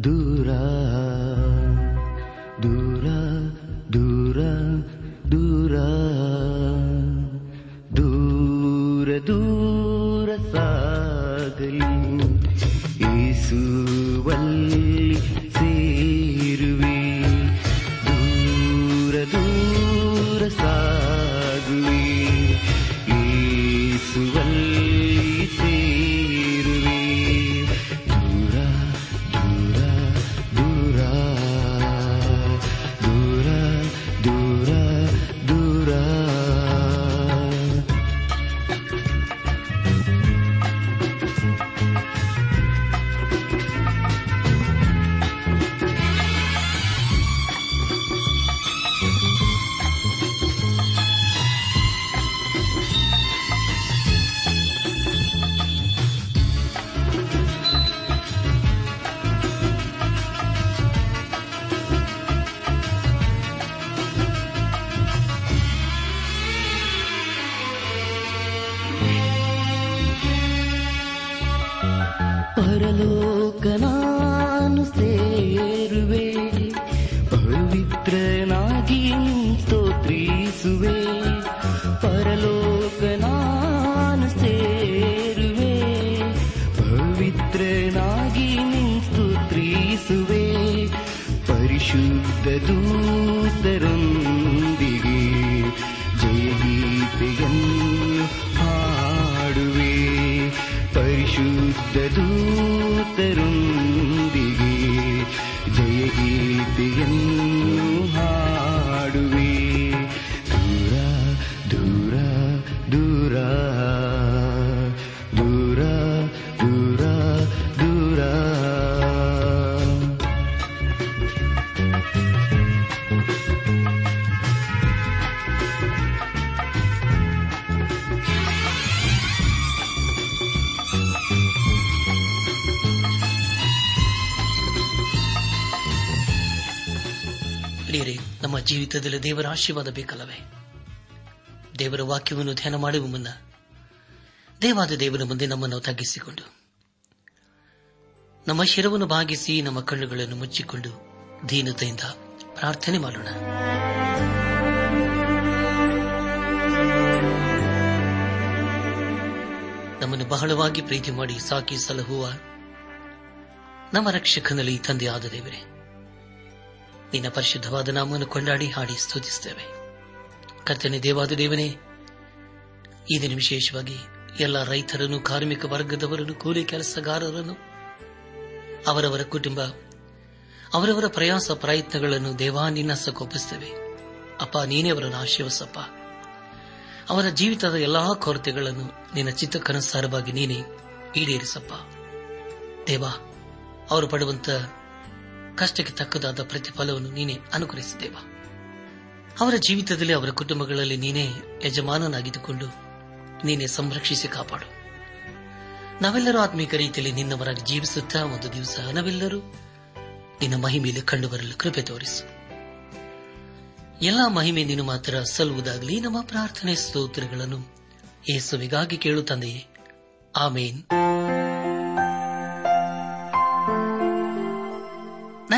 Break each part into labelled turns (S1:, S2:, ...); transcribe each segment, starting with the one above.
S1: দূৰা দূৰা
S2: ശബ്ദദൂതരുന്തികെ ജയഗീതിയൻ ಜೀವಿತದಲ್ಲಿ ದೇವರ ಆಶೀರ್ವಾದ ಬೇಕಲ್ಲವೇ? ದೇವರ ವಾಕ್ಯವನ್ನು ಧ್ಯಾನ ಮಾಡುವ ಮುನ್ನ ದೇವಾದ ದೇವರ ಮುಂದೆ ನಮ್ಮನ್ನು ತಗ್ಗಿಸಿಕೊಂಡು, ನಮ್ಮ ಶಿರವನ್ನು ಭಾಗಿಸಿ ನಮ್ಮ ಕಣ್ಣುಗಳನ್ನು ಮುಚ್ಚಿಕೊಂಡು ದೀನತೆಯಿಂದ ಪ್ರಾರ್ಥನೆ ಮಾಡೋಣ. ನಮ್ಮನ್ನು ಬಹಳವಾಗಿ ಪ್ರೀತಿ ಮಾಡಿ ಸಾಕಿ ಸಲಹುವ ನಮ್ಮ ರಕ್ಷಕನಲ್ಲಿ ತಂದೆಯಾದ ದೇವರೇ ನಿನ್ನ ಪರಿಶುದ್ಧವಾದ ನಾಮವನ್ನು ಕೊಂಡಾಡಿ ಹಾಡಿ ಸ್ತುತಿಸುತ್ತೇವೆ. ಕರ್ತನೆ ದೇವಾದ ದೇವನೇ, ಈ ದಿನ ವಿಶೇಷವಾಗಿ ಎಲ್ಲ ರೈತರನ್ನು, ಕಾರ್ಮಿಕ ವರ್ಗದವರನ್ನು, ಕೂಲಿ ಕೆಲಸಗಾರರನ್ನು, ಅವರವರ ಕುಟುಂಬ, ಅವರವರ ಪ್ರಯಾಸ ಪ್ರಯತ್ನಗಳನ್ನು ದೇವಾ ನಿನ್ನ ಸಕ್ಕೊಪ್ಪಿಸುತ್ತೇವೆ ಅಪ್ಪ, ನೀನೇ ಅವರನ್ನು ಆಶೀರ್ವಸಪ್ಪ. ಅವರ ಜೀವಿತದ ಎಲ್ಲಾ ಕೊರತೆಗಳನ್ನು ನಿನ್ನ ಚಿತ್ತಕ್ಕನುಸಾರವಾಗಿ ನೀನೇ ಈಡೇರಿಸಪ್ಪ. ದೇವಾ, ಅವರು ಪಡುವಂತ ಕಷ್ಟಕ್ಕೆ ತಕ್ಕದಾದ ಪ್ರತಿಫಲವನ್ನು ನೀನೇ ಅನುಗ್ರಹಿಸಿದ್ದೇವ? ಅವರ ಜೀವಿತದಲ್ಲಿ ಅವರ ಕುಟುಂಬಗಳಲ್ಲಿ ನೀನೇ ಯಜಮಾನನಾಗಿದ್ದುಕೊಂಡು ನೀನೇ ಸಂರಕ್ಷಿಸಿ ಕಾಪಾಡು. ನಾವೆಲ್ಲರೂ ಆತ್ಮೀಕ ರೀತಿಯಲ್ಲಿ ನಿನ್ನವರಾಗಿ ಜೀವಿಸುತ್ತಾ ಒಂದು ದಿವಸ ನಾವೆಲ್ಲರೂ ನಿನ್ನ ಮಹಿಮೆಯಲ್ಲಿ ಕಂಡುಬರಲು ಕೃಪೆ ತೋರಿಸು. ಎಲ್ಲಾ ಮಹಿಮೆ ನೀನು ಮಾತ್ರ ಸಲ್ಲುವುದಾಗಲಿ, ನಮ್ಮ ಪ್ರಾರ್ಥನೆ ಸ್ತೋತ್ರಗಳನ್ನು ಯೇಸುವಿಗಾಗಿ ಕೇಳು ತಂದೆಯೇ. ಆಮೇನ್.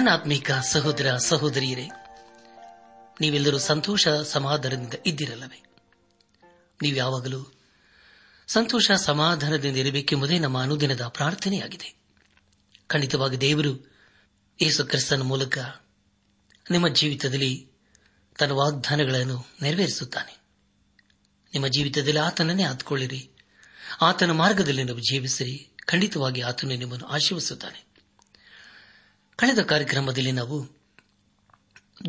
S2: ಆತ್ಮೀಕ ಸಹೋದರ ಸಹೋದರಿಯರೇ, ನೀವೆಲ್ಲರೂ ಸಂತೋಷ ಸಮಾಧಾನದಿಂದ ಇದ್ದಿರಲ್ಲವೇ? ನೀವು ಯಾವಾಗಲೂ ಸಂತೋಷ ಸಮಾಧಾನದಿಂದ ಇರಬೇಕೆಂಬುದೇ ನಮ್ಮ ಅನುದಿನದ ಪ್ರಾರ್ಥನೆಯಾಗಿದೆ. ಖಂಡಿತವಾಗಿ ದೇವರು ಯೇಸು ಕ್ರಿಸ್ತನ ಮೂಲಕ ನಿಮ್ಮ ಜೀವಿತದಲ್ಲಿ ತನ್ನ ವಾಗ್ದಾನಗಳನ್ನು ನೆರವೇರಿಸುತ್ತಾನೆ. ನಿಮ್ಮ ಜೀವಿತದಲ್ಲಿ ಆತನನ್ನೇ ಆತ್ಕೊಳ್ಳಿರಿ. ಆತನ ಮಾರ್ಗದಲ್ಲಿ ನೀವು ಜೀವಿಸಿರಿ. ಖಂಡಿತವಾಗಿ ಆತನು ನಿಮ್ಮನ್ನು ಆಶೀರ್ವಿಸುತ್ತಾನೆ ಕಳೆದ ಕಾರ್ಯಕ್ರಮದಲ್ಲಿ ನಾವು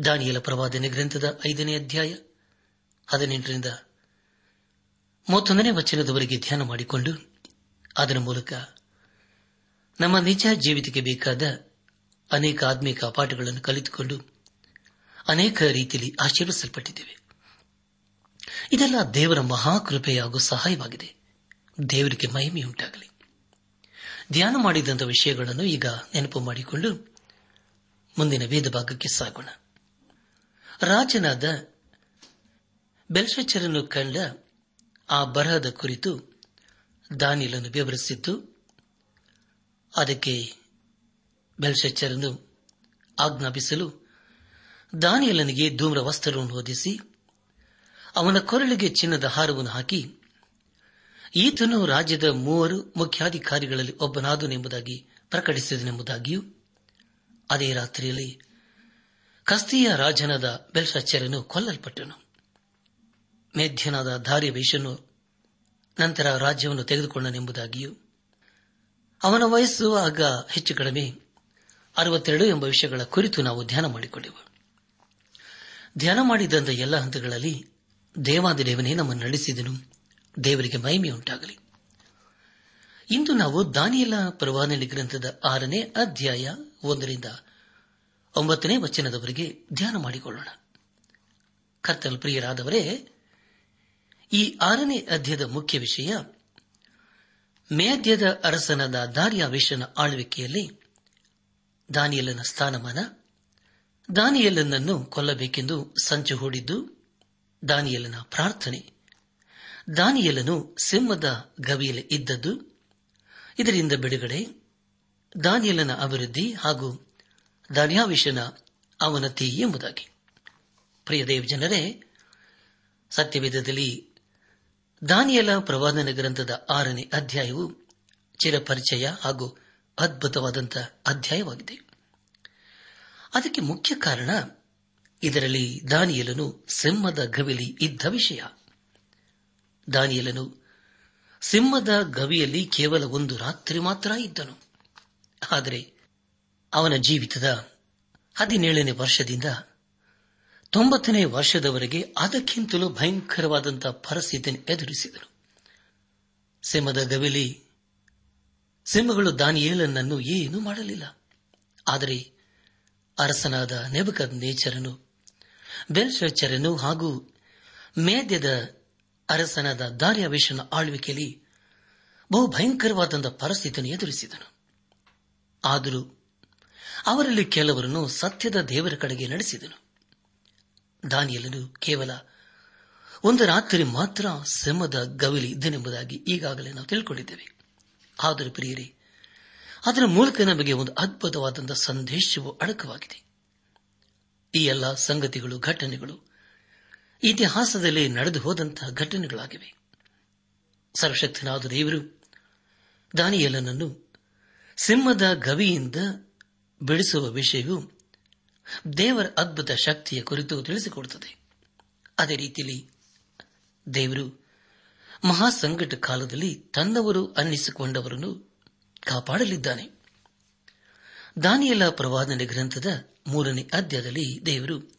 S2: ದಾನಿಯಲ ಪ್ರವಾದನೆ ಗ್ರಂಥದ ಐದನೇ ಅಧ್ಯಾಯ ಹದಿನೆಂಟರಿಂದ ಮೂವತ್ತೊಂದನೇ ವಚನದವರೆಗೆ ಧ್ಯಾನ ಮಾಡಿಕೊಂಡು ಅದರ ಮೂಲಕ ನಮ್ಮ ನಿಜ ಜೀವಿತಕ್ಕೆ ಬೇಕಾದ ಅನೇಕ ಆತ್ಮಿಕ ಪಾಠಗಳನ್ನು ಕಲಿತುಕೊಂಡು ಅನೇಕ ರೀತಿಯಲ್ಲಿ ಆಶೀರ್ವಿಸಲ್ಪಟ್ಟಿದ್ದೇವೆ. ಇದೆಲ್ಲ ದೇವರ ಮಹಾಕೃಪೆ ಹಾಗೂ ಸಹಾಯವಾಗಿದೆ. ದೇವರಿಗೆ ಮಹಿಮೆಯುಂಟಾಗಲಿ. ಧ್ಯಾನ ಮಾಡಿದಂಥ ವಿಷಯಗಳನ್ನು ಈಗ ನೆನಪು ಮಾಡಿಕೊಂಡು ಮುಂದಿನ ವೇದ ಭಾಗಕ್ಕೆ ಸಾಗೋಣ. ರಾಜನಾದ ಬೆಲ್ಶೆಚ್ಚರನ್ನು ಕಂಡ ಆ ಬರಹದ ಕುರಿತು ದಾನಿಲನ್ನು ವಿವರಿಸಿದ್ದು, ಅದಕ್ಕೆ ಬೆಲ್ಶಚ್ಚರನ್ನು ಆಜ್ಞಾಪಿಸಲು ದಾನಿಯಲನಿಗೆ ಧೂಮ್ರ ವಸ್ತ್ರವನ್ನು ಹೊದಿಸಿ, ಅವನ ಕೊರಳಿಗೆ ಚಿನ್ನದ ಹಾರವನ್ನು ಹಾಕಿ, ಈತನು ರಾಜ್ಯದ ಮೂವರು ಮುಖ್ಯಾಧಿಕಾರಿಗಳಲ್ಲಿ ಒಬ್ಬನಾದನೆಂಬುದಾಗಿ ಪ್ರಕಟಿಸಿದನೆಂಬುದಾಗಿಯೂ ಅದೇ ರಾತ್ರಿಯಲ್ಲಿ ಕಸ್ತಿಯ ರಾಜನಾದ ಬೆಲ್ಶಚ್ಚರನು ಕೊಲ್ಲಲ್ಪಟ್ಟನು. ಮೇಧ್ಯನಾದ ಧಾರ್ಯವೇಶನು ನಂತರ ರಾಜ್ಯವನ್ನು ತೆಗೆದುಕೊಂಡನೆಂಬುದಾಗಿಯೂ, ಅವನ ವಯಸ್ಸು ಆಗ ಹೆಚ್ಚು ಕಡಿಮೆ, ಅರವತ್ತೆರಡು ಎಂಬ ವಿಷಯಗಳ ಕುರಿತು ನಾವು ಧ್ಯಾನ ಮಾಡಿಕೊಂಡೆವು. ಧ್ಯಾನ ಮಾಡಿದಂಥ ಎಲ್ಲ ಹಂತಗಳಲ್ಲಿ ದೇವಾದಿದೇವನೇ ನಮ್ಮನ್ನು ನಡೆಸಿದನು, ದೇವರಿಗೆ ಮಹಿಮೆಯುಂಟಾಗಲಿ. ಇಂದು ನಾವು ದಾನಿಯಲ ಪ್ರವಾದನೆ ಗ್ರಂಥದ ಆರನೇ ಅಧ್ಯಾಯ ಒಂದರಿಂದ ಒಂಬತ್ತನೇ ವಚನದವರೆಗೆ ಧ್ಯಾನ ಮಾಡಿಕೊಳ್ಳೋಣ. ಕರ್ತಲ್ ಪ್ರಿಯರಾದವರೇ, ಈ ಆರನೇ ಅಧ್ಯಾಯದ ಮುಖ್ಯ ವಿಷಯ, ಮೇದ್ಯದ ಅರಸನಾದ ದಾರ್ಯಾವೇಶನ ಆಳ್ವಿಕೆಯಲ್ಲಿ ದಾನಿಯಲನ ಸ್ಥಾನಮಾನ, ದಾನಿಯಲನನ್ನು ಕೊಲ್ಲಬೇಕೆಂದು ಸಂಚು ಹೂಡಿದ್ದು ದಾನಿಯಲನ ಪ್ರಾರ್ಥನೆ, ದಾನಿಯಲನು ಸಿಂಹದ ಗವಿಯಲ್ಲಿ ಇದ್ದದ್ದು, ಇದರಿಂದ ಬಿಡುಗಡೆ ದಾನಿಯಲನ ಅಭಿವೃದ್ಧಿ ಹಾಗೂ ದಾನ್ಯಾವೇಶನ ಅವನತಿ ಎಂಬುದಾಗಿ. ಪ್ರಿಯ ದೇವ್ ಜನರೇ, ಸತ್ಯವೇದದಲ್ಲಿ ದಾನಿಯಲ ಪ್ರವಾದನ ಗ್ರಂಥದ ಆರನೇ ಅಧ್ಯಾಯವು ಚಿರಪರಿಚಯ ಹಾಗೂ ಅದ್ಭುತವಾದಂಥ ಅಧ್ಯಾಯವಾಗಿದೆ. ಅದಕ್ಕೆ ಮುಖ್ಯ ಕಾರಣ ಇದರಲ್ಲಿ ದಾನಿಯಲನು ಸಿಂಹದ ಗವಿಲಿ ಇದ್ದ ವಿಷಯ. ದಾನಿಯಲನು ಸಿಂಹದ ಗವಿಯಲ್ಲಿ ಕೇವಲ ಒಂದು ರಾತ್ರಿ ಮಾತ್ರ ಇದ್ದನು. ಆದರೆ ಅವನ ಜೀವಿತದ ಹದಿನೇಳನೇ ವರ್ಷದಿಂದ ತೊಂಬತ್ತನೇ ವರ್ಷದವರೆಗೆ ಅದಕ್ಕಿಂತಲೂ ಭಯಂಕರವಾದಂತಹ ಪರಿಸ್ಥಿತಿಯನ್ನು ಎದುರಿಸಿದನು. ಸಿಂಹದ ಗವಿಲಿ ಸಿಂಹಗಳು ದಾನಿಯೇಲನನ್ನು ಏನೂ ಮಾಡಲಿಲ್ಲ. ಆದರೆ ಅರಸನಾದ ನೆಬಕದ್ ನೇಚರನು ಬೆಲ್ಶಚರನು ಹಾಗೂ ಮೇದ್ಯದ ಅರಸನಾದ ದಾರ್ಯಾವೇಶನ ಆಳ್ವಿಕೆಯಲ್ಲಿ ಬಹು ಭಯಂಕರವಾದಂತಹ ಪರಿಸ್ಥಿತಿಯನ್ನು ಎದುರಿಸಿದನು. ಆದರೂ. ಅವರಲ್ಲಿ ಕೆಲವರನ್ನು ಸತ್ಯದ ದೇವರ ಕಡೆಗೆ ನಡೆಸಿದನು. ದಾನಿಯಲನು ಕೇವಲ, ಒಂದು ರಾತ್ರಿ ಮಾತ್ರ ಸಿಂಹದ ಗವಿಲಿ ಇದ್ದನೆಂಬುದಾಗಿ ಈಗಾಗಲೇ ನಾವು ತಿಳ್ಕೊಂಡಿದ್ದೇವೆ. ಆದರೂ ಪ್ರಿಯರಿ, ಅದರ ಮೂಲಕ ನಮಗೆ ಒಂದು ಅದ್ಭುತವಾದಂತಹ ಸಂದೇಶವು ಅಡಕವಾಗಿದೆ. ಈ ಎಲ್ಲ ಸಂಗತಿಗಳು, ಘಟನೆಗಳು ಇತಿಹಾಸದಲ್ಲಿ ನಡೆದು ಹೋದಂತಹ ಘಟನೆಗಳಾಗಿವೆ. ಸರ್ವಶಕ್ತನಾದ ದೇವರು, ದಾನಿಯಲನನ್ನು ಸಿಂಹದ ಗವಿಯಿಂದ ಬಿಡಿಸುವ ವಿಷಯವು ದೇವರ ಅದ್ಭುತ ಶಕ್ತಿಯ ಕುರಿತು ತಿಳಿಸಿಕೊಡುತ್ತದೆ. ಅದೇ ರೀತಿಯಲ್ಲಿ ದೇವರು ಮಹಾಸಂಕಟ ಕಾಲದಲ್ಲಿ ತನ್ನವರು ಅನ್ನಿಸಿಕೊಂಡವರನ್ನು ಕಾಪಾಡಲಿದ್ದಾನೆ. ದಾನಿಯಲ ಪ್ರವಾದನೆ ಗ್ರಂಥದ ಮೂರನೇ ಅಧ್ಯಾಯದಲ್ಲಿ ದೇವರು,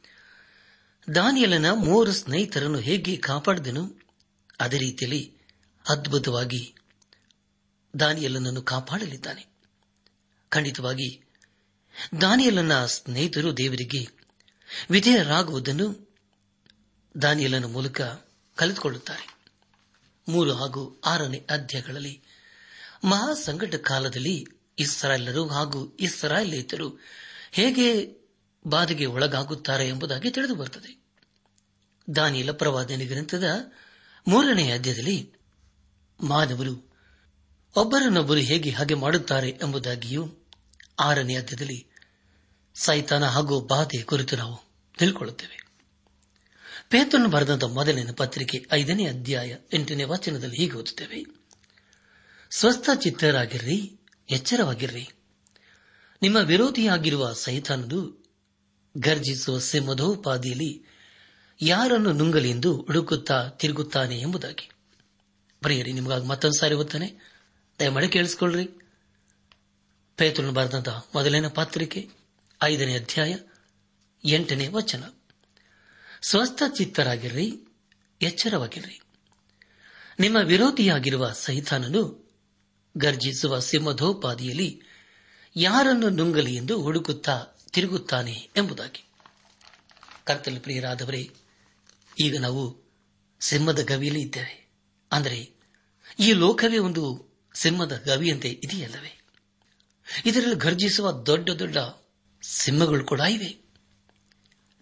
S2: ದಾನಿಯಲನ ಮೂವರು ಸ್ನೇಹಿತರನ್ನು ಹೇಗೆ ಕಾಪಾಡಿದನು ಅದೇ ರೀತಿಯಲ್ಲಿ ಅದ್ಭುತವಾಗಿ ದಾನಿಯಲನನ್ನು ಕಾಪಾಡಲಿದ್ದಾನೆ. ಖಂಡಿತವಾಗಿ. ದಾನಿಯಲನ ಸ್ನೇಹಿತರು ದೇವರಿಗೆ ವಿಧೇಯರಾಗುವುದನ್ನು ದಾನಿಯಲನ ಮೂಲಕ ಕಲಿತುಕೊಳ್ಳುತ್ತಾರೆ. ಮೂರು ಹಾಗೂ ಆರನೇ ಅಧ್ಯಾಯಗಳಲ್ಲಿ ಮಹಾಸಂಕಟ ಕಾಲದಲ್ಲಿ ಇಸ್ರಾಯೇಲರು ಹಾಗೂ ಇಸ್ರಾಯೇಲೇತರು ಹೇಗೆ ಬಾಧೆಗೆ ಒಳಗಾಗುತ್ತಾರೆ ಎಂಬುದಾಗಿ ತಿಳಿದು ಬರುತ್ತದೆ. ದಾನಿಯಲ ಪ್ರವಾದನೆ ಗ್ರಂಥದ ಮೂರನೇ ಅಧ್ಯಾಯದಲ್ಲಿ ಮಾನವರು, ಒಬ್ಬರನ್ನೊಬ್ಬರು ಹೇಗೆ ಹಾಗೆ ಮಾಡುತ್ತಾರೆ ಎಂಬುದಾಗಿಯೂ ಆರನೇ ಅಧ್ಯದಲ್ಲಿ ಸೈತಾನ ಹಾಗೂ ಬಾಧೆ ಕುರಿತು ನಾವು ತಿಳ್ಕೊಳ್ಳುತ್ತೇವೆ. ಪೇತನ್ನು ಬರೆದಂತಹ ಮೊದಲಿನ ಪತ್ರಿಕೆ ಐದನೇ ಅಧ್ಯಾಯ ಎಂಟನೇ ವಚನದಲ್ಲಿ ಹೀಗೆ ಓದುತ್ತೇವೆ. ಸ್ವಸ್ಥ ಚಿತ್ತರಾಗಿರ್ರಿ, ಎಚ್ಚರವಾಗಿರ್ರಿ. ನಿಮ್ಮ ವಿರೋಧಿಯಾಗಿರುವ ಸೈತಾನದು ಗರ್ಜಿಸುವ ಸಿಂಹದೋಪಾದಿಯಲ್ಲಿ ಯಾರನ್ನು ನುಂಗಲಿ ಎಂದು ಹುಡುಕುತ್ತಾ ತಿರುಗುತ್ತಾನೆ ಎಂಬುದಾಗಿ. ಪ್ರಿಯರಿ, ನಿಮಗಾಗಿ ಮತ್ತೊಂದು ಸಾರಿ ಓದ್ತಾನೆ. ದಯಮಾಡಿ ಕೇಳಿಸಿಕೊಳ್ಳ್ರಿ. ಪೇತ್ರನು ಬರೆದಂತಹ ಮೊದಲನೇ ಪತ್ರಿಕೆ, ಐದನೇ ಅಧ್ಯಾಯ, ಎಂಟನೇ ವಚನ. ಸ್ವಸ್ಥ ಚಿತ್ತರಾಗಿರ್ರಿ, ಎಚ್ಚರವಾಗಿರ್ರಿ. ನಿಮ್ಮ ವಿರೋಧಿಯಾಗಿರುವ ಸೈತಾನನು ಗರ್ಜಿಸುವ ಸಿಂಹಧೋಪಾದಿಯಲ್ಲಿ ಯಾರನ್ನು ನುಂಗಲಿ ಎಂದು ಹುಡುಕುತ್ತಾ ತಿರುಗುತ್ತಾನೆ ಎಂಬುದಾಗಿ. ಕರ್ತಲು ಪ್ರಿಯರಾದವರೇ, ಈಗ ನಾವು ಸಿಂಹದ ಗವಿಯಲ್ಲಿ ಇದ್ದೇವೆ. ಅಂದರೆ, ಈ ಲೋಕವೇ ಒಂದು ಸಿಂಹದ ಗವಿಯಂತೆ ಇದೆಯಲ್ಲವೇ? ಇದರಲ್ಲಿ ಗರ್ಜಿಸುವ ದೊಡ್ಡ ದೊಡ್ಡ ಸಿಂಹಗಳು ಕೂಡ ಇವೆ.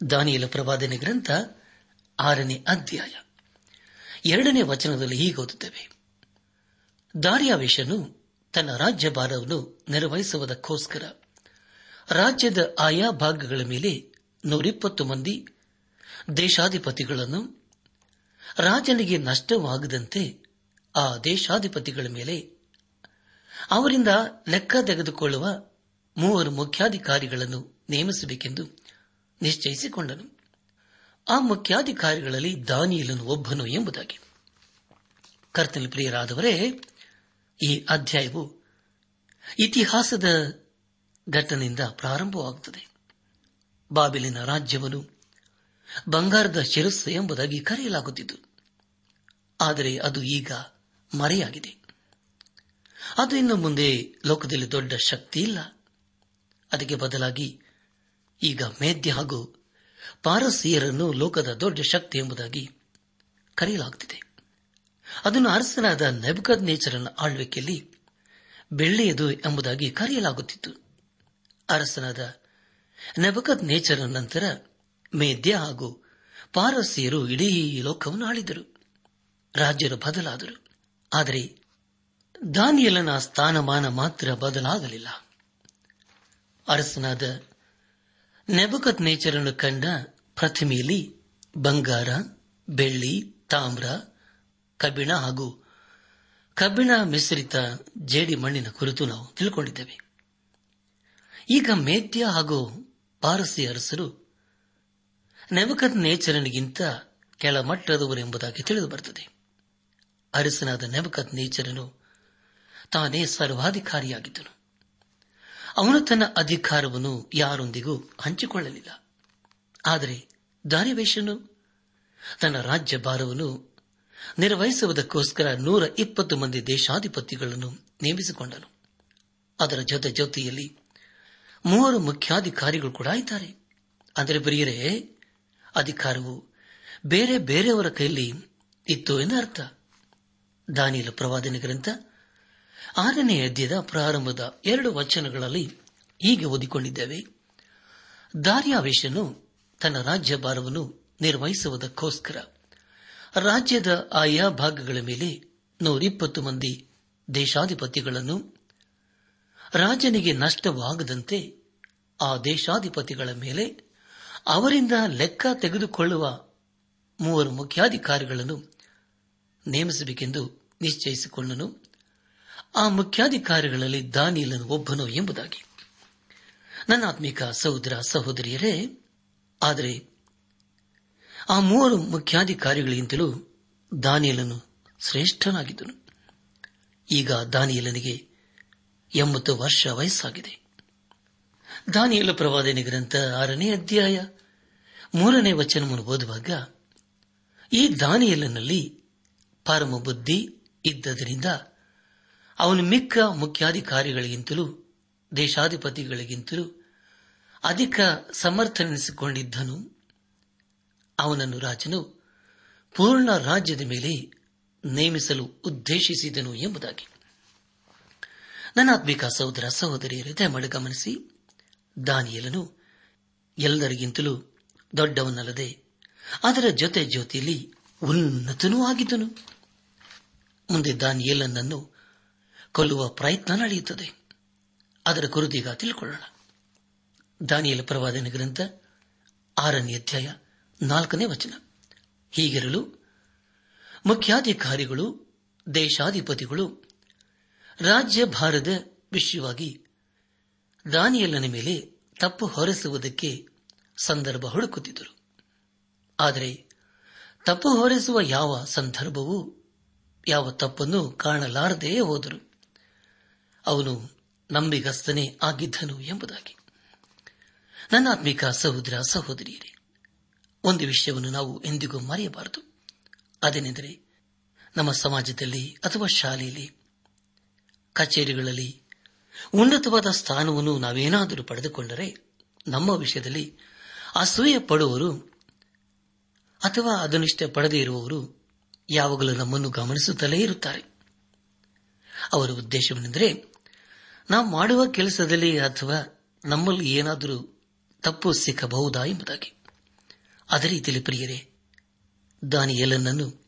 S2: ದಾನಿಯಲ ಪ್ರವಾದನೆ ಗ್ರಂಥ ಆರನೇ ಅಧ್ಯಾಯ. ಎರಡನೇ ವಚನದಲ್ಲಿ ಹೀಗೆ ಓದುತ್ತೇವೆ. ದಾರಿಯಾವೇಶನು ತನ್ನ ರಾಜ್ಯಭಾರವನ್ನು ನಿರ್ವಹಿಸುವುದಕ್ಕೋಸ್ಕರ ರಾಜ್ಯದ ಆಯಾ ಭಾಗಗಳ ಮೇಲೆ ನೂರಿಪ್ಪತ್ತು ಮಂದಿ ದೇಶಾಧಿಪತಿಗಳನ್ನು ರಾಜನಿಗೆ ನಷ್ಟವಾಗದಂತೆ ಆ ದೇಶಾಧಿಪತಿಗಳ ಮೇಲೆ ಅವರಿಂದ ಲೆಕ್ಕ ತೆಗೆದುಕೊಳ್ಳುವ ಮೂವರು ಮುಖ್ಯಾಧಿಕಾರಿಗಳನ್ನು ನೇಮಿಸಬೇಕೆಂದು ನಿಶ್ಚಯಿಸಿಕೊಂಡನು. ಆ ಮುಖ್ಯಾಧಿಕಾರಿಗಳಲ್ಲಿ ದಾನಿಯಲನು ಒಬ್ಬನು ಎಂಬುದಾಗಿ. ಕರ್ತನ ಪ್ರಿಯರಾದವರೇ, ಈ ಅಧ್ಯಾಯವು ಇತಿಹಾಸದ ಘಟನೆಯಿಂದ ಪ್ರಾರಂಭವಾಗುತ್ತದೆ. ಬಾಬಿಲಿನ ರಾಜ್ಯವನ್ನು ಬಂಗಾರದ ಶಿರಸ್ಸು ಎಂಬುದಾಗಿ ಕರೆಯಲಾಗುತ್ತಿತ್ತು. ಆದರೆ ಅದು ಈಗ ಮರೆಯಾಗಿದೆ. ಅದು ಇನ್ನು ಮುಂದೆ ಲೋಕದಲ್ಲಿ ದೊಡ್ಡ ಶಕ್ತಿ ಇಲ್ಲ. ಅದಕ್ಕೆ ಬದಲಾಗಿ ಈಗ ಮೇದ್ಯ ಹಾಗೂ ಪಾರಸಿಯರನ್ನು ಲೋಕದ ದೊಡ್ಡ ಶಕ್ತಿ ಎಂಬುದಾಗಿ ಕರೆಯಲಾಗುತ್ತಿದೆ. ಅದನ್ನು ಅರಸನಾದ ನೆಬಕದ್ ನೇಚರನ ಆಳ್ವಿಕೆಯಲ್ಲಿ ಬೆಳ್ಳೆಯದು ಎಂಬುದಾಗಿ ಕರೆಯಲಾಗುತ್ತಿತ್ತು. ಅರಸನಾದ ನೆಬಕದ್ ನೇಚರ ನಂತರ ಮೇದ್ಯ ಹಾಗೂ ಪಾರಸಿಯರು ಇಡೀ ಲೋಕವನ್ನು ಆಳಿದರು. ರಾಜ್ಯರು ಬದಲಾದರು. ಆದರೆ ದಾನಿಯಲನ ಸ್ಥಾನಮಾನ ಮಾತ್ರ ಬದಲಾಗಲಿಲ್ಲ. ಅರಸನಾದ ನೆಬಕತ್ ನೇಚರನ್ನು ಕಂಡ ಪ್ರತಿಮೆಯಲ್ಲಿ ಬಂಗಾರ, ಬೆಳ್ಳಿ, ತಾಮ್ರ, ಕಬ್ಬಿಣ ಹಾಗೂ ಕಬ್ಬಿಣ ಮಿಶ್ರಿತ ಜೇಡಿ ಮಣ್ಣಿನ ಕುರಿತು ನಾವು ತಿಳ್ಕೊಂಡಿದ್ದೇವೆ. ಈಗ ಮೇತ್ಯ ಹಾಗೂ ಪಾರಸಿ ಅರಸರು ನೆಬಕತ್ ನೇಚರನಿಗಿಂತ ಕೆಳಮಟ್ಟದವರೆಂಬುದಾಗಿ ತಿಳಿದು ಬರುತ್ತದೆ. ಅರಸನಾದ ನೆಬಕತ್ ನೇಚರನು ತಾನೇ ಸರ್ವಾಧಿಕಾರಿಯಾಗಿದ್ದನು. ಅವನು ತನ್ನ ಅಧಿಕಾರವನ್ನು ಯಾರೊಂದಿಗೂ ಹಂಚಿಕೊಳ್ಳಲಿಲ್ಲ. ಆದರೆ ದಾರಿವೇಶನು ತನ್ನ ರಾಜ್ಯ ಭಾರವನ್ನು ನಿರ್ವಹಿಸುವುದಕ್ಕೋಸ್ಕರ ನೂರ ಇಪ್ಪತ್ತು ಮಂದಿ ದೇಶಾಧಿಪತಿಗಳನ್ನು ನೇಮಿಸಿಕೊಂಡನು. ಅದರ ಜೊತೆ ಜೊತೆಯಲ್ಲಿ ಮೂವರು ಮುಖ್ಯಾಧಿಕಾರಿಗಳು ಕೂಡ ಇದ್ದಾರೆ. ಅಂದರೆ ಬರೆಯರೇ ಅಧಿಕಾರವು ಬೇರೆ ಬೇರೆಯವರ ಕೈಯಲ್ಲಿ ಇತ್ತು ಎಂದರ್ಥ. ದಾನಿಯಲ ಪ್ರವಾದನೆ ಗ್ರಂಥ ಆರನೇ ಅಧ್ಯಯದ ಪ್ರಾರಂಭದ ಎರಡು ವಚನಗಳಲ್ಲಿ ಹೀಗೆ ಓದಿಕೊಂಡಿದ್ದೇವೆ. ದಾರ್ಯಾವೇಶನು ತನ್ನ ರಾಜ್ಯಭಾರವನ್ನು ನಿರ್ವಹಿಸುವುದಕ್ಕೋಸ್ಕರ ರಾಜ್ಯದ ಆಯಾ ಭಾಗಗಳ ಮೇಲೆ ನೂರಿಪ್ಪತ್ತು ಮಂದಿ ದೇಶಾಧಿಪತಿಗಳನ್ನು, ರಾಜನಿಗೆ ನಷ್ಟವಾಗದಂತೆ ಆ ದೇಶಾಧಿಪತಿಗಳ ಮೇಲೆ ಅವರಿಂದ ಲೆಕ್ಕ ತೆಗೆದುಕೊಳ್ಳುವ ಮೂವರು ಮುಖ್ಯಾಧಿಕಾರಿಗಳನ್ನು ನೇಮಿಸಬೇಕೆಂದು ನಿಶ್ಚಯಿಸಿಕೊಂಡನು. ಆ ಮುಖ್ಯಾಧಿಕಾರಿಗಳಲ್ಲಿ ದಾನಿಯಲನು ಒಬ್ಬನು ಎಂಬುದಾಗಿ. ನನ್ನ ಆತ್ಮಿಕ ಸಹೋದರ ಸಹೋದರಿಯರೇ, ಆದರೆ ಆ ಮೂವರು ಮುಖ್ಯಾಧಿಕಾರಿಗಳಿಗಿಂತಲೂ ದಾನಿಯಲನು ಶ್ರೇಷ್ಠನಾಗಿದ್ದನು. ಈಗ ದಾನಿಯಲನಿಗೆ ಎಂಬತ್ತು ವರ್ಷ ವಯಸ್ಸಾಗಿದೆ. ದಾನಿಯಲ ಪ್ರವಾದನೆ ಗ್ರಂಥ ಆರನೇ ಅಧ್ಯಾಯ ಮೂರನೇ ವಚನವನ್ನು ಓದುವಾಗ, ಈ ದಾನಿಯಲನಲ್ಲಿ ಪರಮ ಬುದ್ಧಿ ಇದ್ದದರಿಂದ ಅವನು ಮಿಕ್ಕ ಮುಖ್ಯಾಧಿಕಾರಿಗಳಿಗಿಂತಲೂ, ದೇಶಾಧಿಪತಿಗಳಿಗಿಂತಲೂ ಅಧಿಕ ಸಮರ್ಥನೆನಿಸಿಕೊಂಡಿದ್ದನು. ಅವನನ್ನು ರಾಜನು ಪೂರ್ಣ ರಾಜ್ಯದ ಮೇಲೆ ನೇಮಿಸಲು ಉದ್ದೇಶಿಸಿದನು ಎಂಬುದಾಗಿ. ನನ್ನಾತ್ಮಿಕ ಸಹೋದರ ಸಹೋದರಿಯರು, ದಯಮಾಡಿ ಗಮನಿಸಿ, ದಾನಿಯಲನು ಎಲ್ಲರಿಗಿಂತಲೂ ದೊಡ್ಡವನಲ್ಲದೆ, ಅದರ ಜೊತೆ ಜೊತೆಯಲ್ಲಿ ಉನ್ನತನೂ ಆಗಿದ್ದನು. ಮುಂದೆ ದಾನಿಯೇಲನನ್ನು ಕೊಲ್ಲುವ ಪ್ರಯತ್ನ ನಡೆಯುತ್ತದೆ. ಅದರ ಕುರಿತೀಗ ತಿಳ್ಕೊಳ್ಳೋಣ. ದಾನಿಯಲ ಪ್ರವಾದನ ಗ್ರಂಥ, ಆರನೇ ಅಧ್ಯಾಯ, ನಾಲ್ಕನೇ ವಚನ. ಹೀಗಿರಲು, ಮುಖ್ಯಾಧಿಕಾರಿಗಳು, ದೇಶಾಧಿಪತಿಗಳು ರಾಜ್ಯಭಾರದ ವಿಷಯವಾಗಿ ದಾನಿಯಲ್ಲನ ಮೇಲೆ ತಪ್ಪು ಹೊರಿಸುವುದಕ್ಕೆ ಸಂದರ್ಭ ಹುಡುಕುತ್ತಿದ್ದರು. ಆದರೆ ತಪ್ಪು ಹೊರಿಸುವ ಯಾವ ಸಂದರ್ಭವೂ ಯಾವ ತಪ್ಪನ್ನು ಕಾಣಲಾರದೇ ಹೋದರು. ಅವನು ನಂಬಿಗಸ್ತನೇ ಆಗಿದ್ದನು ಎಂಬುದಾಗಿ. ನನ್ನ ಆತ್ಮಿಕ ಸಹೋದರ ಸಹೋದರಿಯರೇ, ಒಂದು ವಿಷಯವನ್ನು ನಾವು ಎಂದಿಗೂ ಮರೆಯಬಾರದು. ಅದೇನೆಂದರೆ, ನಮ್ಮ ಸಮಾಜದಲ್ಲಿ ಅಥವಾ ಶಾಲೆಯಲ್ಲಿ, ಕಚೇರಿಗಳಲ್ಲಿ ಉನ್ನತವಾದ ಸ್ಥಾನವನ್ನು ನಾವೇನಾದರೂ ಪಡೆದುಕೊಂಡರೆ, ನಮ್ಮ ವಿಷಯದಲ್ಲಿ ಅಸೂಯ ಪಡುವವರು ಅಥವಾ ಅದನ್ನಿಷ್ಟ ಪಡೆದೇ ಇರುವವರು ಯಾವಾಗಲೂ ನಮ್ಮನ್ನು ಗಮನಿಸುತ್ತಲೇ ಇರುತ್ತಾರೆ. ಅವರ ಉದ್ದೇಶವೇನೆಂದರೆ ನಾವು ಮಾಡುವ ಕೆಲಸದಲ್ಲಿ ಅಥವಾ ನಮ್ಮಲ್ಲಿ ಏನಾದರೂ ತಪ್ಪು ಸಿಕ್ಕಬಹುದಾ ಎಂಬುದಾಗಿ. ಅದೇ ರೀತಿಯಲ್ಲಿ ಪ್ರಿಯರೇ, ದಾನಿಯಲನನ್ನು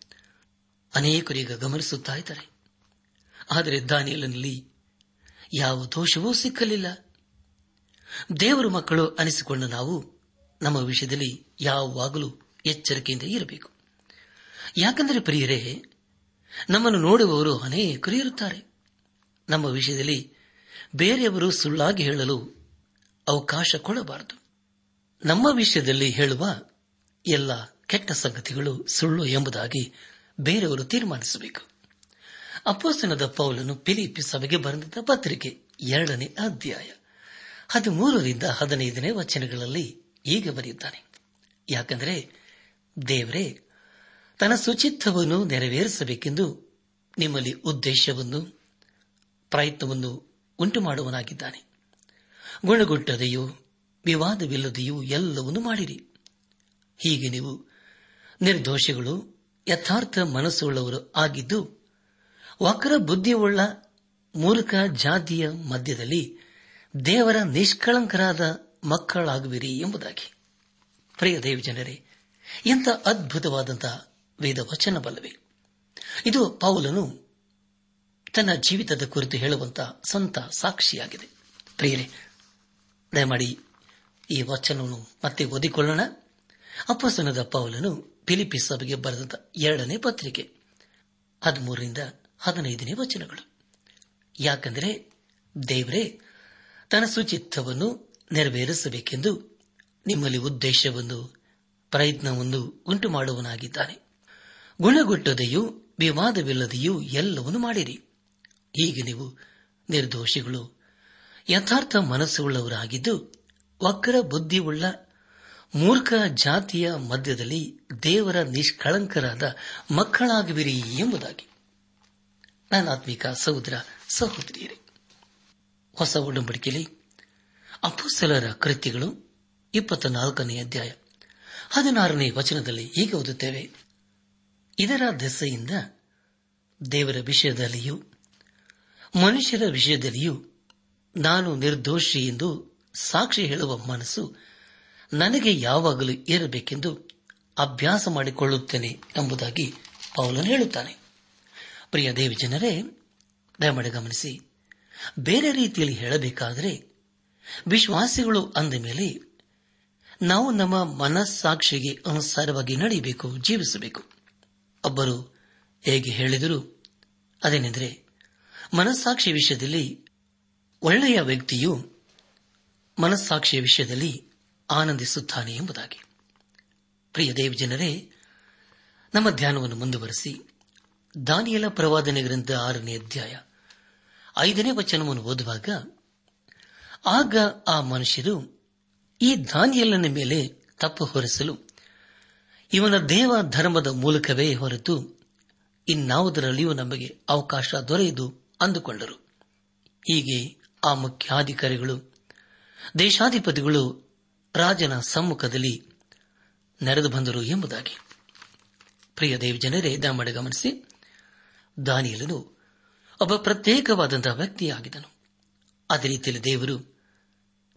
S2: ಅನೇಕರೀಗ ಗಮನಿಸುತ್ತಾ ಇದ್ದಾರೆ. ಆದರೆ ದಾನಿಯಲನಲ್ಲಿ ಯಾವ ದೋಷವೂ ಸಿಕ್ಕಲಿಲ್ಲ. ದೇವರ ಮಕ್ಕಳು ಅನಿಸಿಕೊಂಡ ನಾವು ನಮ್ಮ ವಿಷಯದಲ್ಲಿ ಯಾವಾಗಲೂ ಎಚ್ಚರಿಕೆಯಿಂದ ಇರಬೇಕು. ಯಾಕೆಂದರೆ ಪ್ರಿಯರೇ, ನಮ್ಮನ್ನು ನೋಡುವವರು ಅನೇಕರು ಇರುತ್ತಾರೆ. ನಮ್ಮ ವಿಷಯದಲ್ಲಿ ಬೇರೆಯವರು ಸುಳ್ಳಾಗಿ ಹೇಳಲು ಅವಕಾಶ ಕೊಡಬಾರದು. ನಮ್ಮ ವಿಷಯದಲ್ಲಿ ಹೇಳುವ ಎಲ್ಲ ಕೆಟ್ಟ ಸಂಗತಿಗಳು ಸುಳ್ಳು ಎಂಬುದಾಗಿ ಬೇರೆಯವರು ತೀರ್ಮಾನಿಸಬೇಕು. ಅಪ್ಪಸನದ ಪೌಲನು ಪಿಲಿಪಿ ಸಭೆಗೆ ಬರೆದಿದ್ದ ಪತ್ರಿಕೆ ಎರಡನೇ ಅಧ್ಯಾಯ ಹದಿಮೂರರಿಂದ ಹದಿನೈದನೇ ವಚನಗಳಲ್ಲಿ ಈಗ ಬರೆಯುತ್ತಾನೆ. ಯಾಕೆಂದರೆ ದೇವರೇ, ತನ್ನ ಶುಚಿತ್ವವನ್ನು ನೆರವೇರಿಸಬೇಕೆಂದು ನಿಮ್ಮಲ್ಲಿ ಉದ್ದೇಶವನ್ನು, ಪ್ರಯತ್ನವನ್ನು ಉಂಟು ಮಾಡುವನಾಗಿದ್ದಾನೆ ಗುಣಗುಟ್ಟದೆಯೋ ವಿವಾದವಿಲ್ಲದೆಯೂ ಎಲ್ಲವನ್ನೂ ಮಾಡಿರಿ. ಹೀಗೆ ನೀವು ನಿರ್ದೋಷಿಗಳು, ಯಥಾರ್ಥ ಮನಸ್ಸುಳ್ಳವರು ಆಗಿದ್ದು, ವಕ್ರ ಬುದ್ಧಿಯುಳ್ಳ ಮೂರ್ಖ ಜಾತಿಯ ಮಧ್ಯದಲ್ಲಿ ದೇವರ ನಿಷ್ಕಳಂಕರಾದ ಮಕ್ಕಳಾಗುವಿರಿ ಎಂಬುದಾಗಿ. ಪ್ರಿಯ ದೇವಜನರೇ, ಎಂಥ ಅದ್ಭುತವಾದಂತಹ ವೇದ ವಚನ ಬಲ್ಲವೆ. ಇದು ಪೌಲನು ತನ್ನ ಜೀವಿತದ ಕುರಿತು ಹೇಳುವಂತಹ ಸ್ವಂತ ಸಾಕ್ಷಿಯಾಗಿದೆ. ಪ್ರಿಯರೇ, ದಯಮಾಡಿ ಈ ವಚನವನ್ನು ಮತ್ತೆ ಓದಿಕೊಳ್ಳೋಣ. ಅಪ್ಪಸನದ ಪೌಲನು ಫಿಲಿಪಿ ಸಭೆಗೆ ಬರೆದ ಎರಡನೇ ಪತ್ರಿಕೆ, ಹದಿಮೂರರಿಂದ ಹದಿನೈದನೇ ವಚನಗಳು. ಯಾಕೆಂದರೆ ದೇವರೇ, ತನ್ನ ಸುಚಿತ್ತವನ್ನು ನೆರವೇರಿಸಬೇಕೆಂದು ನಿಮ್ಮಲ್ಲಿ ಉದ್ದೇಶವನ್ನು, ಪ್ರಯತ್ನವನ್ನು ಉಂಟು ಮಾಡುವನಾಗಿದ್ದಾನೆ ಗುಣಗುಟ್ಟದೆಯೂ ವಿವಾದವಿಲ್ಲದೆಯೂ ಎಲ್ಲವನ್ನೂ ಮಾಡಿರಿ. ಹೀಗೆ ನೀವು ನಿರ್ದೋಷಿಗಳು. ಯಥಾರ್ಥ ಮನಸ್ಸುಳ್ಳವರಾಗಿದ್ದು ವಕ್ರ ಬುದ್ಧಿಯುಳ್ಳ ಮೂರ್ಖ ಜಾತಿಯ ಮಧ್ಯದಲ್ಲಿ ದೇವರ ನಿಷ್ಕಳಂಕರಾದ ಮಕ್ಕಳಾಗುವಿರಿ ಎಂಬುದಾಗಿ. ನಾನಾತ್ಮಿಕ ಸಹೋದರ ಸಹೋದರಿಯರೇ, ಹೊಸ ಒಡಂಬಡಿಕೆಯಲ್ಲಿ ಅಪುಸ್ತಲರ ಕೃತ್ಯಗಳು ಇಪ್ಪತ್ತ ನಾಲ್ಕನೇ ಅಧ್ಯಾಯ ಹದಿನಾರನೇ ವಚನದಲ್ಲಿ ಹೀಗೆ ಓದುತ್ತೇವೆ. ಇದರ ದೆಸೆಯಿಂದ ದೇವರ ವಿಷಯದಲ್ಲಿಯೂ ಮನುಷ್ಯರ ವಿಷಯದಲ್ಲಿಯೂ ನಾನು ನಿರ್ದೋಷಿ ಎಂದು ಸಾಕ್ಷಿ ಹೇಳುವ ಮನಸ್ಸು ನನಗೆ ಯಾವಾಗಲೂ ಇರಬೇಕೆಂದು ಅಭ್ಯಾಸ ಮಾಡಿಕೊಳ್ಳುತ್ತೇನೆ ಎಂಬುದಾಗಿ ಪೌಲನು ಹೇಳುತ್ತಾನೆ. ಪ್ರಿಯ ದೇವಿ ಜನರೇ, ದಯಮಾಡಿ ಗಮನಿಸಿ, ಬೇರೆ ರೀತಿಯಲ್ಲಿ ಹೇಳಬೇಕಾದರೆ ವಿಶ್ವಾಸಿಗಳು ಅಂದ ಮೇಲೆ ನಾವು ನಮ್ಮ ಮನಸ್ಸಾಕ್ಷಿಗೆ ಅನುಸಾರವಾಗಿ ನಡೆಯಬೇಕು, ಜೀವಿಸಬೇಕು. ಒಬ್ಬರು ಹೇಗೆ ಹೇಳಿದರು, ಅದೇನೆಂದರೆ ಮನಸ್ಸಾಕ್ಷಿ ವಿಷಯದಲ್ಲಿ ಒಳ್ಳೆಯ ವ್ಯಕ್ತಿಯು ಮನಸ್ಸಾಕ್ಷಿಯ ವಿಷಯದಲ್ಲಿ ಆನಂದಿಸುತ್ತಾನೆ ಎಂಬುದಾಗಿ. ಪ್ರಿಯ ದೇವ್ ಜನರೇ, ನಮ್ಮ ಧ್ಯಾನವನ್ನು ಮುಂದುವರೆಸಿ. ದಾನಿಯಲ ಪ್ರವಾದನೆ ಗ್ರಂಥ ಆರನೇ ಅಧ್ಯಾಯ ಐದನೇ ವಚನವನ್ನು ಓದುವಾಗ, ಆಗ ಆ ಮನುಷ್ಯರು ಈ ದಾನಿಯಲ್ಲನ ಮೇಲೆ ತಪ್ಪು ಹೊರಿಸಲು ಇವನ ದೇವ ಧರ್ಮದ ಮೂಲಕವೇ ಹೊರತು ಇನ್ನಾವುದರಲ್ಲಿಯೂ ನಮಗೆ ಅವಕಾಶ ದೊರೆಯದು ಅಂದುಕೊಂಡರು. ಹೀಗೆ ಆ ಮುಖ್ಯಾಧಿಕಾರಿಗಳು, ದೇಶಾಧಿಪತಿಗಳು ರಾಜನ ಸಮ್ಮುಖದಲ್ಲಿ ನೆರೆದು ಬಂದರು ಎಂಬುದಾಗಿ. ಪ್ರಿಯ ದೇವಜನರೇ ದಾಮಡೆ ಗಮನಿಸಿ, ದಾನಿಯಲನು ಒಬ್ಬ ಪ್ರತ್ಯೇಕವಾದಂತಹ ವ್ಯಕ್ತಿಯಾಗಿದ್ದನು. ಅದೇ ರೀತಿಯಲ್ಲಿ ದೇವರು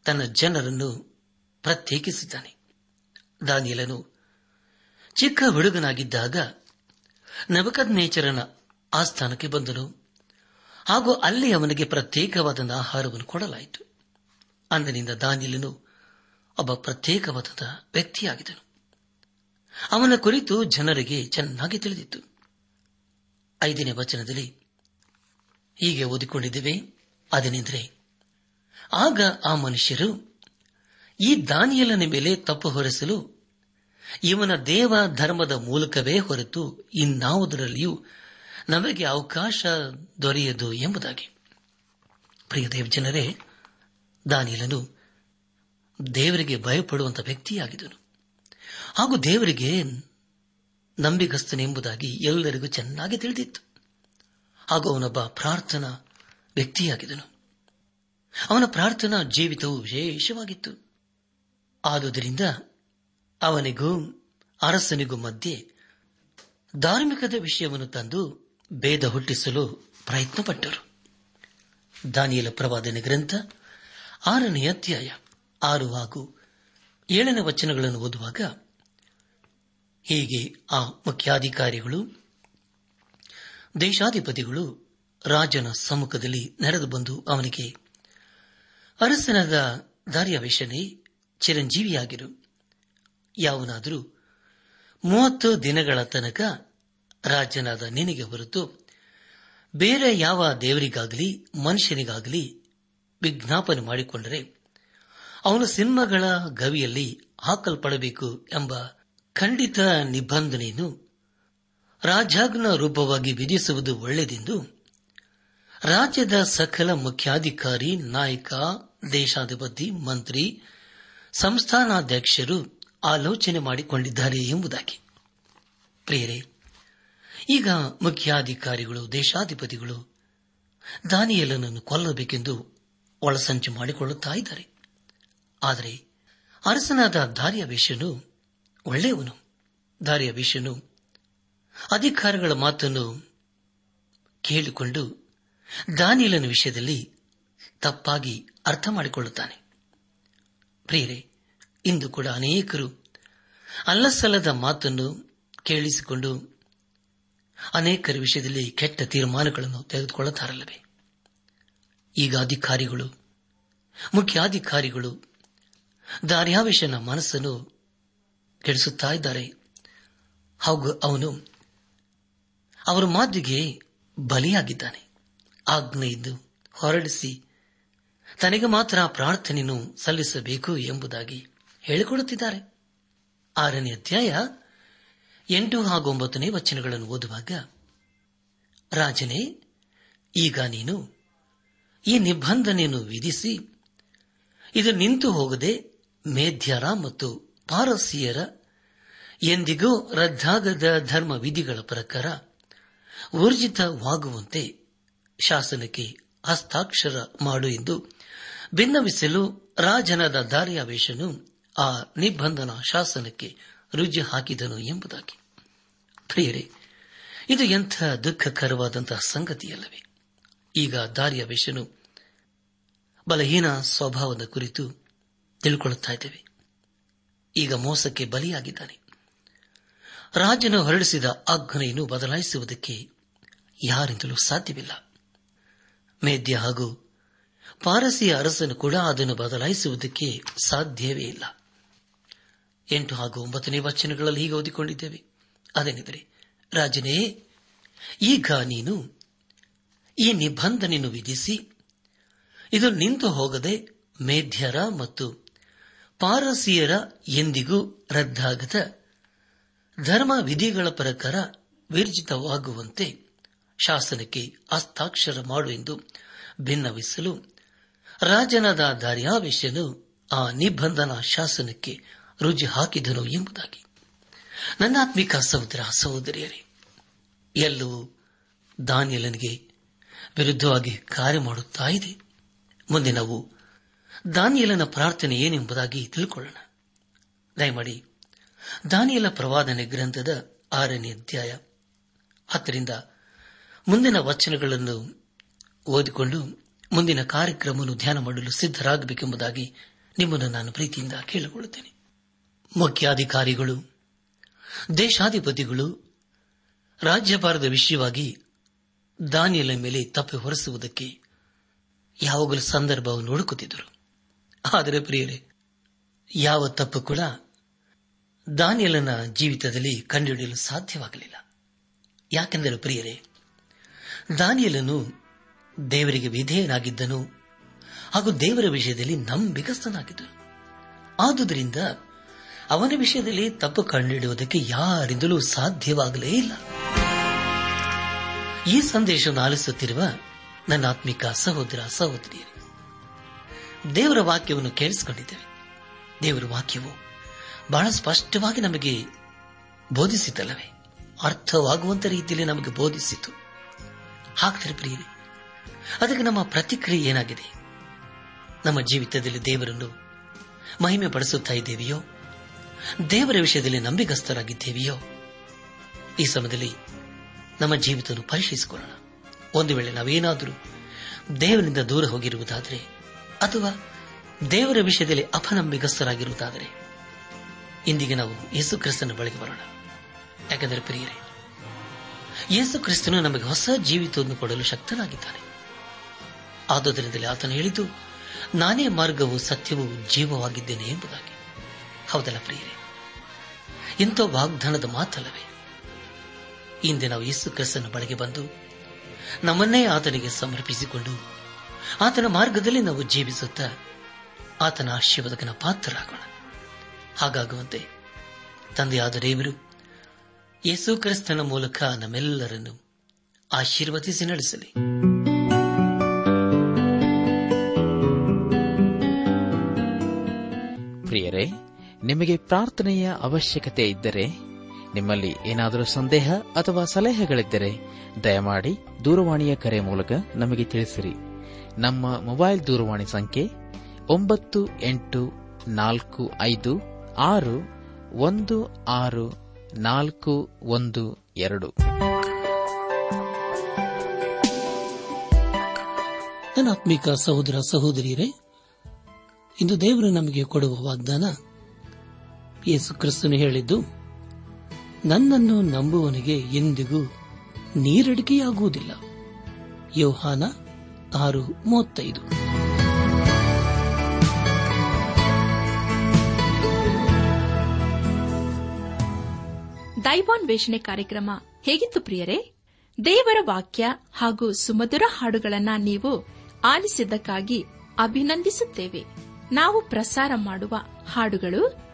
S2: ತನ್ನ ಜನರನ್ನು ಪ್ರತ್ಯೇಕಿಸಿದ್ದಾನೆ. ದಾನಿಯಲನು ಚಿಕ್ಕ ಹುಡುಗನಾಗಿದ್ದಾಗ ನಬಕದ್ನೇಚರನ ಆಸ್ಥಾನಕ್ಕೆ ಬಂದನು. ಹಾಗೂ ಅಲ್ಲಿ ಅವನಿಗೆ ಪ್ರತ್ಯೇಕವಾದ ಆಹಾರವನ್ನು ಕೊಡಲಾಯಿತು. ಅಂದಿನಿಂದ ದಾನಿಯಲನು ಒಬ್ಬ ಪ್ರತ್ಯೇಕವಾದ ವ್ಯಕ್ತಿಯಾಗಿದ್ದನು. ಅವನ ಕುರಿತು ಜನರಿಗೆ ಚೆನ್ನಾಗಿ ತಿಳಿದಿತ್ತು. ಐದನೇ ವಚನದಲ್ಲಿ, ಹೀಗೆ ಓದಿಕೊಂಡಿದ್ದೇವೆ, ಅದೇನೆಂದರೆ, ಆಗ ಆ ಮನುಷ್ಯರು ಈ ದಾನಿಯಲನ ಮೇಲೆ ತಪ್ಪು ಹೊರಿಸಲು ಇವನ ದೇವ ಧರ್ಮದ ಮೂಲಕವೇ ಹೊರತು ಇನ್ನಾವುದರಲ್ಲಿಯೂ ನಮಗೆ ಅವಕಾಶ ದೊರೆಯದು ಎಂಬುದಾಗಿ. ಪ್ರಿಯ ದೇವ್ ಜನರೇ ದಾನಿಯಲನು ದೇವರಿಗೆ ಭಯಪಡುವಂತ ವ್ಯಕ್ತಿಯಾಗಿದ್ದನು. ಹಾಗೂ ದೇವರಿಗೆ ನಂಬಿಗಸ್ತನೆಂಬುದಾಗಿ ಎಲ್ಲರಿಗೂ ಚೆನ್ನಾಗಿ ತಿಳಿದಿತ್ತು. ಹಾಗೂ ಅವನೊಬ್ಬ ಪ್ರಾರ್ಥನಾ ವ್ಯಕ್ತಿಯಾಗಿದ್ದನು. ಅವನ ಪ್ರಾರ್ಥನಾ ಜೀವಿತವು ವಿಶೇಷವಾಗಿತ್ತು. ಆದುದರಿಂದ ಅವನಿಗೂ ಅರಸನಿಗೂ ಮಧ್ಯೆ ಧಾರ್ಮಿಕದ ವಿಷಯವನ್ನು ತಂದು ಭೇದ ಹುಟ್ಟಿಸಲು ಪ್ರಯತ್ನಪಟ್ಟರು. ದಾನಿಯಲ ಪ್ರವಾದನೆ ಗ್ರಂಥ ಆರನೇ ಅಧ್ಯಾಯ ಆರು ಹಾಗೂ ಏಳನೇ ವಚನಗಳನ್ನು ಓದುವಾಗ ಹೀಗೆ ಆ ಮುಖ್ಯಾಧಿಕಾರಿಗಳು, ದೇಶಾಧಿಪತಿಗಳು ರಾಜನ ಸಮ್ಮುಖದಲ್ಲಿ ನಡೆದು ಬಂದು ಅವನಿಗೆ, ಅರಸನಾದ ದಾರ್ಯಾವೇಶನೇ ಚಿರಂಜೀವಿಯಾಗಿರು. ಯಾವನಾದರೂ ಮೂವತ್ತು ದಿನಗಳ ತನಕ ರಾಜನಾದ ನಿನಗೆ ಹೊರತು ಬೇರೆ ಯಾವ ದೇವರಿಗಾಗಲಿ, ಮನುಷ್ಯನಿಗಾಗಲಿ ವಿಜ್ಞಾಪನೆ ಮಾಡಿಕೊಂಡರೆ ಅವನು ಸಿಂಹಗಳ ಗವಿಯಲ್ಲಿ ಹಾಕಲ್ಪಡಬೇಕು ಎಂಬ ಖಂಡಿತ ನಿಬಂಧನೆಯನ್ನು ರಾಜಾಜ್ಞ ರೂಪವಾಗಿ ವಿಧಿಸುವುದು ಒಳ್ಳೆಯದೆಂದು ರಾಜ್ಯದ ಸಕಲ ಮುಖ್ಯಾಧಿಕಾರಿ, ನಾಯಕ, ದೇಶಾಧಿಪತಿ, ಮಂತ್ರಿ, ಸಂಸ್ಥಾನಾಧ್ಯಕ್ಷರು ಆಲೋಚನೆ ಮಾಡಿಕೊಂಡಿದ್ದಾರೆ ಎಂಬುದಾಗಿ. ಪ್ರಿಯರೇ ಈಗ ಮುಖ್ಯಾಧಿಕಾರಿಗಳು, ದೇಶಾಧಿಪತಿಗಳು ದಾನಿಯಲನನ್ನು ಕೊಲ್ಲಬೇಕೆಂದು ಒಳಸಂಚು ಮಾಡಿಕೊಳ್ಳುತ್ತಾ ಇದ್ದಾರೆ. ಆದರೆ ಅರಸನಾದ ದಾರ್ಯಾವೇಶನು ಒಳ್ಳೆಯವನು. ದಾರ್ಯಾವೇಶನು ಅಧಿಕಾರಿಗಳ ಮಾತನ್ನು ಕೇಳಿಕೊಂಡು ದಾನಿಯಲನ ವಿಷಯದಲ್ಲಿ ತಪ್ಪಾಗಿ ಅರ್ಥ ಮಾಡಿಕೊಳ್ಳುತ್ತಾನೆ. ಪ್ರಿಯರೇ, ಇಂದು ಕೂಡ ಅನೇಕರು ಅಲ್ಲಸಲ್ಲದ ಮಾತನ್ನು ಕೇಳಿಸಿಕೊಂಡು ಅನೇಕರ ವಿಷಯದಲ್ಲಿ ಕೆಟ್ಟ ತೀರ್ಮಾನಗಳನ್ನು ತೆಗೆದುಕೊಳ್ಳುತ್ತಾರಲ್ಲವೇ? ಈಗ ಅಧಿಕಾರಿಗಳು ಮುಖ್ಯಾಧಿಕಾರಿಗಳು ದಾರ್ಯಾವೇಶನ ಮನಸ್ಸನ್ನು ಕೆಡಿಸುತ್ತಾ ಇದ್ದಾರೆ. ಹಾಗೂ ಅವನು ಅವರ ಮಾತಿಗೆ ಬಲಿಯಾಗಿದ್ದಾನೆ. ಆಜ್ಞೆಯಿದ್ದು ಹೊರಡಿಸಿ ತನಗೆ ಮಾತ್ರ ಪ್ರಾರ್ಥನೆಯನ್ನು ಸಲ್ಲಿಸಬೇಕು ಎಂಬುದಾಗಿ ಹೇಳಿಕೊಡುತ್ತಿದ್ದಾರೆ ಆರನೇ ಅಧ್ಯಾಯ ಎಂಟು ಹಾಗೂ ಒಂಬತ್ತನೇ ವಚನಗಳನ್ನು ಓದುವಾಗ, ರಾಜನೇ, ಈಗ ನೀನು ಈ ನಿಬಂಧನೆಯನ್ನು ವಿಧಿಸಿ, ಇದು ನಿಂತು ಹೋಗದೆ ಮೇಧ್ಯರ ಮತ್ತು ಪಾರಸಿಯರ, ಎಂದಿಗೂ ರದ್ದಾಗದ ಧರ್ಮ ವಿಧಿಗಳ ಪ್ರಕಾರ ಊರ್ಜಿತವಾಗುವಂತೆ ಶಾಸನಕ್ಕೆ ಹಸ್ತಾಕ್ಷರ ಮಾಡು ಎಂದು ಭಿನ್ನವಿಸಲು ರಾಜನಾದ ದಾರಿಯಾವೇಶನು ಆ ನಿಬಂಧನ ಶಾಸನಕ್ಕೆ ರುಜು ಹಾಕಿದನು ಎಂಬುದಾಗಿ. ಪ್ರಿಯರೇ, ಇದು ಎಂಥ ದುಃಖಕರವಾದಂತಹ ಸಂಗತಿಯಲ್ಲವೇ? ಈಗ ದಾರಿಯ ವಿಷನು ಬಲಹೀನ ಸ್ವಭಾವದ ಕುರಿತು ತಿಳ್ಕೊಳ್ಳುತ್ತಾ ಇದ್ದೇವೆ. ಈಗ ಮೋಸಕ್ಕೆ ಬಲಿಯಾಗಿದ್ದಾನೆ. ರಾಜನು ಹೊರಡಿಸಿದ ಆಜ್ಞೆಯನ್ನು ಬದಲಾಯಿಸುವುದಕ್ಕೆ ಯಾರಿಂದಲೂ ಸಾಧ್ಯವಿಲ್ಲ. ಮೇದ್ಯ ಹಾಗೂ ಪಾರಸಿಯ ಅರಸನು ಕೂಡ ಅದನ್ನು ಬದಲಾಯಿಸುವುದಕ್ಕೆ ಸಾಧ್ಯವೇ ಇಲ್ಲ. ಎಂಟು ಹಾಗೂ ಒಂಬತ್ತನೇ ವಚನಗಳಲ್ಲಿ ಹೀಗೆ ಓದಿಕೊಂಡಿದ್ದೇವೆ. ಅದೇನೆಂದರೆ, ರಾಜನೇ, ಈಗ ನೀನು ಈ ನಿಬಂಧನೆಯನ್ನು ವಿಧಿಸಿ, ಇದು ನಿಂತು ಹೋಗದೆ ಮೇಧ್ಯರ ಮತ್ತು ಪಾರಸಿಯರ ಎಂದಿಗೂ ರದ್ದಾಗದ ಧರ್ಮ ವಿಧಿಗಳ ಪ್ರಕಾರ ವಿರ್ಜಿತವಾಗುವಂತೆ ಶಾಸನಕ್ಕೆ ಹಸ್ತಾಕ್ಷರ ಮಾಡು ಎಂದು ಭಿನ್ನವಿಸಲು ರಾಜನಾದ ದಾರ್ಯಾವೇಶನು ಆ ನಿಬಂಧನ ಶಾಸನಕ್ಕೆ ರುಜು ಹಾಕಿದನು ಎಂಬುದಾಗಿ. ನನ್ನಾತ್ಮಿಕ ಸಹೋದರ, ಸಹೋದರಿಯರೇ ಎಲ್ಲವೂ ದಾನಿಯಲನಿಗೆ ವಿರುದ್ಧವಾಗಿ ಕಾರ್ಯ ಮಾಡುತ್ತಾ ಇದೆ. ಮುಂದೆ ನಾವು ದಾನಿಯಲನ ಪ್ರಾರ್ಥನೆ ಏನೆಂಬುದಾಗಿ ತಿಳ್ಕೊಳ್ಳೋಣ. ದಯಮಾಡಿ ದಾನಿಯಲ ಪ್ರವಾದನೆ ಗ್ರಂಥದ ಆರನೇ ಅಧ್ಯಾಯ ಹತ್ತರಿಂದ ಮುಂದಿನ ವಚನಗಳನ್ನು ಓದಿಕೊಂಡು ಮುಂದಿನ ಕಾರ್ಯಕ್ರಮವನ್ನು ಧ್ಯಾನ ಮಾಡಲು ಸಿದ್ದರಾಗಬೇಕೆಂಬುದಾಗಿ ನಿಮ್ಮನ್ನು ನಾನು ಪ್ರೀತಿಯಿಂದ ಕೇಳಿಕೊಳ್ಳುತ್ತೇನೆ. ಮುಖ್ಯಾಧಿಕಾರಿಗಳು, ದೇಶಾಧಿಪತಿಗಳು ರಾಜ್ಯಭಾರದ ವಿಷಯವಾಗಿ ದಾನಿಯಲ ಮೇಲೆ ತಪ್ಪೆ ಹೊರಿಸುವುದಕ್ಕೆ ಯಾವಾಗಲೂ ಸಂದರ್ಭವನ್ನು ಹುಡುಕುತ್ತಿದ್ದರು ಆದರೆ ಪ್ರಿಯರೇ, ಯಾವ ತಪ್ಪು ಕೂಡ ದಾನಿಯಲನ ಜೀವಿತದಲ್ಲಿ ಕಂಡುಹಿಡಿಯಲು ಸಾಧ್ಯವಾಗಲಿಲ್ಲ. ಯಾಕೆಂದರೆ ಪ್ರಿಯರೇ, ದಾನಿಯಲನು ದೇವರಿಗೆ ವಿಧೇಯನಾಗಿದ್ದನು ಹಾಗೂ ದೇವರ ವಿಷಯದಲ್ಲಿ ನಂಬಿಕಸ್ಥನಾಗಿದ್ದನು ಆದುದರಿಂದ ಅವನ ವಿಷಯದಲ್ಲಿ ತಪ್ಪು ಕಂಡುಹಿಡಿಯುವುದಕ್ಕೆ ಯಾರಿಂದಲೂ ಸಾಧ್ಯವಾಗಲೇ ಇಲ್ಲ. ಈ ಸಂದೇಶವನ್ನು ಆಲಿಸುತ್ತಿರುವ ನನ್ನ ಆತ್ಮಿಕ ಸಹೋದರ ಸಹೋದರಿಯರೇ, ದೇವರ ವಾಕ್ಯವನ್ನು ಕೇಳಿಸಿಕೊಂಡಿದ್ದೇವೆ. ದೇವರ ವಾಕ್ಯವು ಬಹಳ ಸ್ಪಷ್ಟವಾಗಿ ನಮಗೆ ಬೋಧಿಸಿತಲ್ಲವೇ? ಅರ್ಥವಾಗುವಂತ ರೀತಿಯಲ್ಲಿ ನಮಗೆ ಬೋಧಿಸಿತು. ಹಾಕ್ತಾರೆ ಪ್ರಿಯರಿ, ಅದಕ್ಕೆ ನಮ್ಮ ಪ್ರತಿಕ್ರಿಯೆ ಏನಾಗಿದೆ? ನಮ್ಮ ಜೀವಿತದಲ್ಲಿ ದೇವರನ್ನು ಮಹಿಮೆ ಪಡಿಸುತ್ತಾ ಇದ್ದೇವೆಯೋ? ದೇವರ ವಿಷಯದಲ್ಲಿ ನಂಬಿಗಸ್ತರಾಗಿದ್ದೇವೆಯೋ? ಈ ಸಮಯದಲ್ಲಿ ನಮ್ಮ ಜೀವಿತವನ್ನು ಪರಿಶೀಲಿಸಿಕೊಳ್ಳೋಣ. ಒಂದು ವೇಳೆ ನಾವೇನಾದರೂ ದೇವರಿಂದ ದೂರ ಹೋಗಿರುವುದಾದರೆ, ಅಥವಾ ದೇವರ ವಿಷಯದಲ್ಲಿ ಅಪನಂಬಿಗಸ್ತರಾಗಿರುವುದಾದರೆ, ಇಂದಿಗೆ ನಾವು ಯೇಸು ಕ್ರಿಸ್ತನ ಬಳಿಗೆ ಬರೋಣ. ಯಾಕೆಂದರೆ ಪ್ರಿಯರೇ, ಯೇಸು ಕ್ರಿಸ್ತನು ನಮಗೆ ಹೊಸ ಜೀವಿತವನ್ನು ಕೊಡಲು ಶಕ್ತನಾಗಿದ್ದಾನೆ. ಆದುದರಿಂದಲೇ ಆತನು ಹೇಳಿದ್ದು, ನಾನೇ ಮಾರ್ಗವು ಸತ್ಯವೂ ಜೀವವಾಗಿದ್ದೇನೆ ಎಂಬುದಾಗಿ. ಹೌದಲ್ಲ ಪ್ರಿಯರೇ? ಇಂಥ ವಾಗ್ದಾನದ ಮಾತಲ್ಲವೇ? ಇಂದೆ ನಾವು ಯೇಸು ಕ್ರಿಸ್ತನ ಬಳಿಗೆ ಬಂದು ನಮ್ಮನ್ನೇ ಆತನಿಗೆ ಸಮರ್ಪಿಸಿಕೊಂಡು ಆತನ ಮಾರ್ಗದಲ್ಲಿ ನಾವು ಜೀವಿಸುತ್ತಾ ಆತನ ಆಶೀರ್ವಾದಕನ ಪಾತ್ರರಾಗೋಣ. ಹಾಗಾಗುವಂತೆ ತಂದೆಯಾದ ದೇವರು ಯೇಸು ಕ್ರಿಸ್ತನ ಮೂಲಕ ನಮ್ಮೆಲ್ಲರನ್ನು ಆಶೀರ್ವದಿಸಿ ನಡೆಸಲಿ.
S3: ಪ್ರಿಯರೇ ನಿಮಗೆ ಪ್ರಾರ್ಥನೆಯ ಅವಶ್ಯಕತೆ ಇದ್ದರೆ, ನಿಮ್ಮಲ್ಲಿ ಏನಾದರೂ ಸಂದೇಹ ಅಥವಾ ಸಲಹೆಗಳಿದ್ದರೆ, ದಯಮಾಡಿ ದೂರವಾಣಿಯ ಕರೆ ಮೂಲಕ ನಮಗೆ ತಿಳಿಸಿರಿ. ನಮ್ಮ ಮೊಬೈಲ್ ದೂರವಾಣಿ ಸಂಖ್ಯೆ ಒಂಬತ್ತು ಎಂಟು ನಾಲ್ಕು ಐದು ಆರು ಒಂದು ಆರು ನಾಲ್ಕು ಒಂದು ಎರಡು.
S2: ನನ್ನ ಆತ್ಮಿಕ ಸಹೋದರ ಸಹೋದರಿಯರೇ, ಇಂದು ದೇವರು ನಮಗೆ ಕೊಡುವ ವಾಗ್ದಾನ ಯೇಸು ಕ್ರಿಸ್ತನು ಹೇಳಿದ್ದು, ನನ್ನನ್ನು ನಂಬುವನಿಗೆ ಎಂದಿಗೂ ನೀರಡಿಕೆಯಾಗುವುದಿಲ್ಲ. ಯೋಹಾನ ಆರು ಮೂವತ್ತೈದು.
S4: ದೈವಾನ್ ವೇಷಣೆ ಕಾರ್ಯಕ್ರಮ ಹೇಗಿತ್ತು ಪ್ರಿಯರೇ? ದೇವರ ವಾಕ್ಯ ಹಾಗೂ ಸುಮಧುರ ಹಾಡುಗಳನ್ನ ನೀವು ಆಲಿಸಿದ್ದಕ್ಕಾಗಿ ಅಭಿನಂದಿಸುತ್ತೇವೆ. ನಾವು ಪ್ರಸಾರ ಮಾಡುವ ಹಾಡುಗಳು